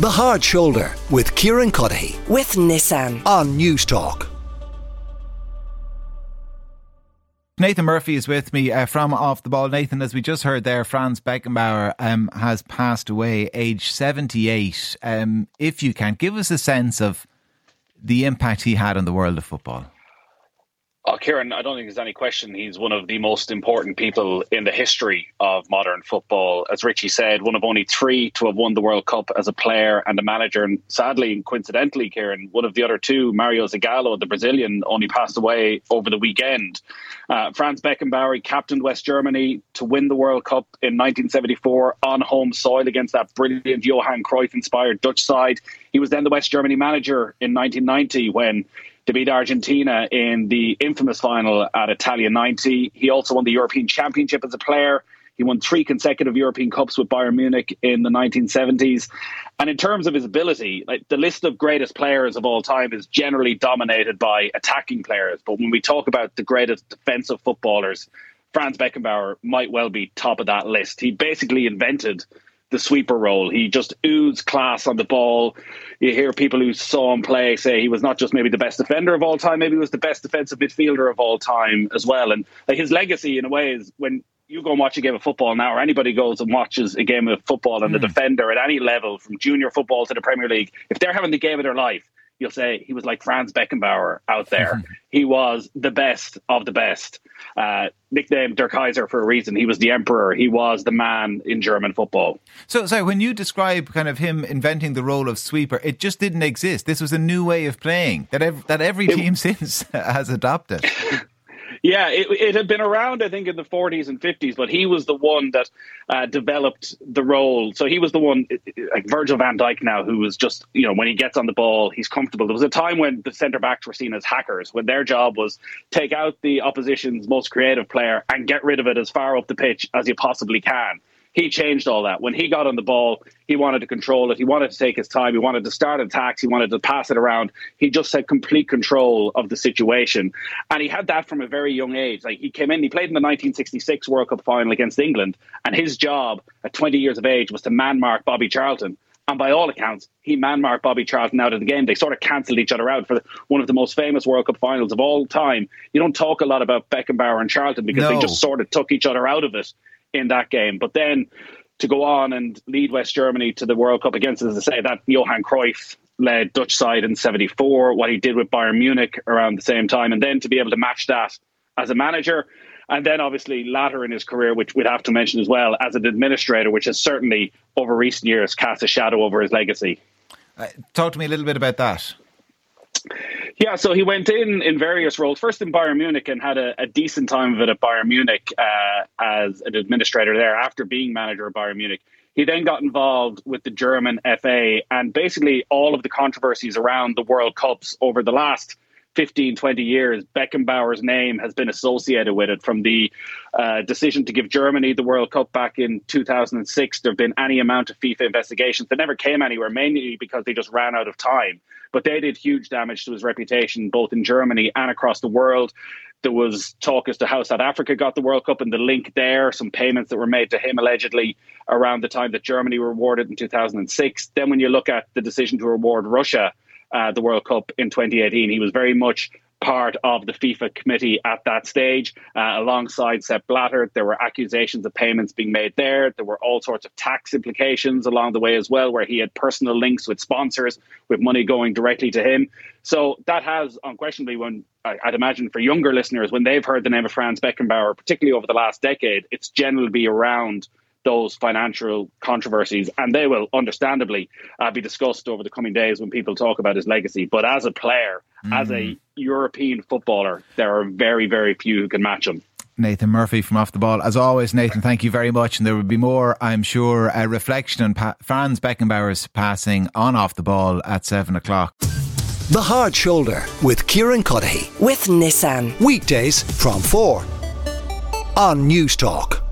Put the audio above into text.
The Hard Shoulder with Kieran Cuddihy with Nissan. on News Talk. Nathan Murphy is with me uh, from Off the Ball. Nathan, as we just heard there, Franz Beckenbauer um, has passed away, age 78. Um, if you can, give us a sense of the impact he had on the world of football. Oh, Kieran, I don't think there's any question he's one of the most important people in the history of modern football. As Richie said, one of only three to have won the World Cup as a player and a manager. And sadly and coincidentally, Kieran, one of the other two, Mario Zagallo, the Brazilian, only passed away over the weekend. Uh, Franz Beckenbauer captained West Germany to win the World Cup in 1974 on home soil against that brilliant Johan Cruyff inspired Dutch side. He was then the West Germany manager in 1990 when to beat Argentina in the infamous final at Italia 90. He also won the European Championship as a player. He won three consecutive European Cups with Bayern Munich in the 1970s. And in terms of his ability, like the list of greatest players of all time is generally dominated by attacking players. But when we talk about the greatest defensive footballers, Franz Beckenbauer might well be top of that list. He basically invented the sweeper role. He just oozed class on the ball. You hear people who saw him play say he was not just maybe the best defender of all time, maybe he was the best defensive midfielder of all time as well. And like his legacy, in a way, is when you go and watch a game of football now, or anybody goes and watches a game of football, and mm. the defender at any level, from junior football to the Premier League, if they're having the game of their life, you'll say he was like Franz Beckenbauer out there. he was the best of the best. Uh, nicknamed Der Kaiser for a reason. He was the emperor. He was the man in German football. So, sorry, when you describe kind of him inventing the role of sweeper, it just didn't exist. This was a new way of playing that ev- that every team it, since has adopted. Yeah, it, it, had been around, I think, in the 40s and 50s, but he was the one that uh, developed the role. So he was the one, like Virgil van Dijk now, who was just, you know, when he gets on the ball, he's comfortable. There was a time when the centre backs were seen as hackers, when their job was take out the opposition's most creative player and get rid of it as far up the pitch as you possibly can he changed all that. When he got on the ball, he wanted to control it. He wanted to take his time. He wanted to start attacks. He wanted to pass it around. He just had complete control of the situation. And he had that from a very young age. Like he came in, he played in the 1966 World Cup final against England. And his job at 20 years of age was to man mark Bobby Charlton. And by all accounts, he man marked Bobby Charlton out of the game. They sort of cancelled each other out for one of the most famous World Cup finals of all time. You don't talk a lot about Beckenbauer and Charlton because no. they just sort of took each other out of it in that game. But then to go on and lead West Germany to the World Cup against, as I say, that Johan Cruyff led Dutch side in 74, what he did with Bayern Munich around the same time, and then to be able to match that as a manager. And then obviously later in his career, which we'd have to mention as well, as an administrator, which has certainly over recent years cast a shadow over his legacy. Uh, talk to me a little bit about that. Yeah, so he went in in various roles. First in Bayern Munich and had a, a decent time of it at Bayern Munich uh, as an administrator there. After being manager of Bayern Munich, he then got involved with the German FA and basically all of the controversies around the World Cups over the last 15, 20 years, Beckenbauer's name has been associated with it. From the uh, decision to give Germany the World Cup back in 2006, there have been any amount of FIFA investigations that never came anywhere, mainly because they just ran out of time. But they did huge damage to his reputation, both in Germany and across the world. There was talk as to how South Africa got the World Cup and the link there, some payments that were made to him allegedly around the time that Germany were awarded in 2006. Then, when you look at the decision to award Russia, uh, the World Cup in 2018. He was very much part of the FIFA committee at that stage, uh, alongside Sepp Blatter. There were accusations of payments being made there. There were all sorts of tax implications along the way as well, where he had personal links with sponsors, with money going directly to him. So that has unquestionably, when I'd imagine for younger listeners, when they've heard the name of Franz Beckenbauer, particularly over the last decade, it's generally around those financial controversies, and they will understandably uh, be discussed over the coming days when people talk about his legacy. But as a player, mm. as a mm. European footballer, there are very, very few who can match him. Nathan Murphy from Off the Ball. As always, Nathan, thank you very much. And there will be more, I'm sure, a reflection on pa- Franz Beckenbauer's passing on Off the Ball at 7 o'clock. The Hard Shoulder with Kieran Cuddihy. With Nissan. Weekdays from 4 on News Talk.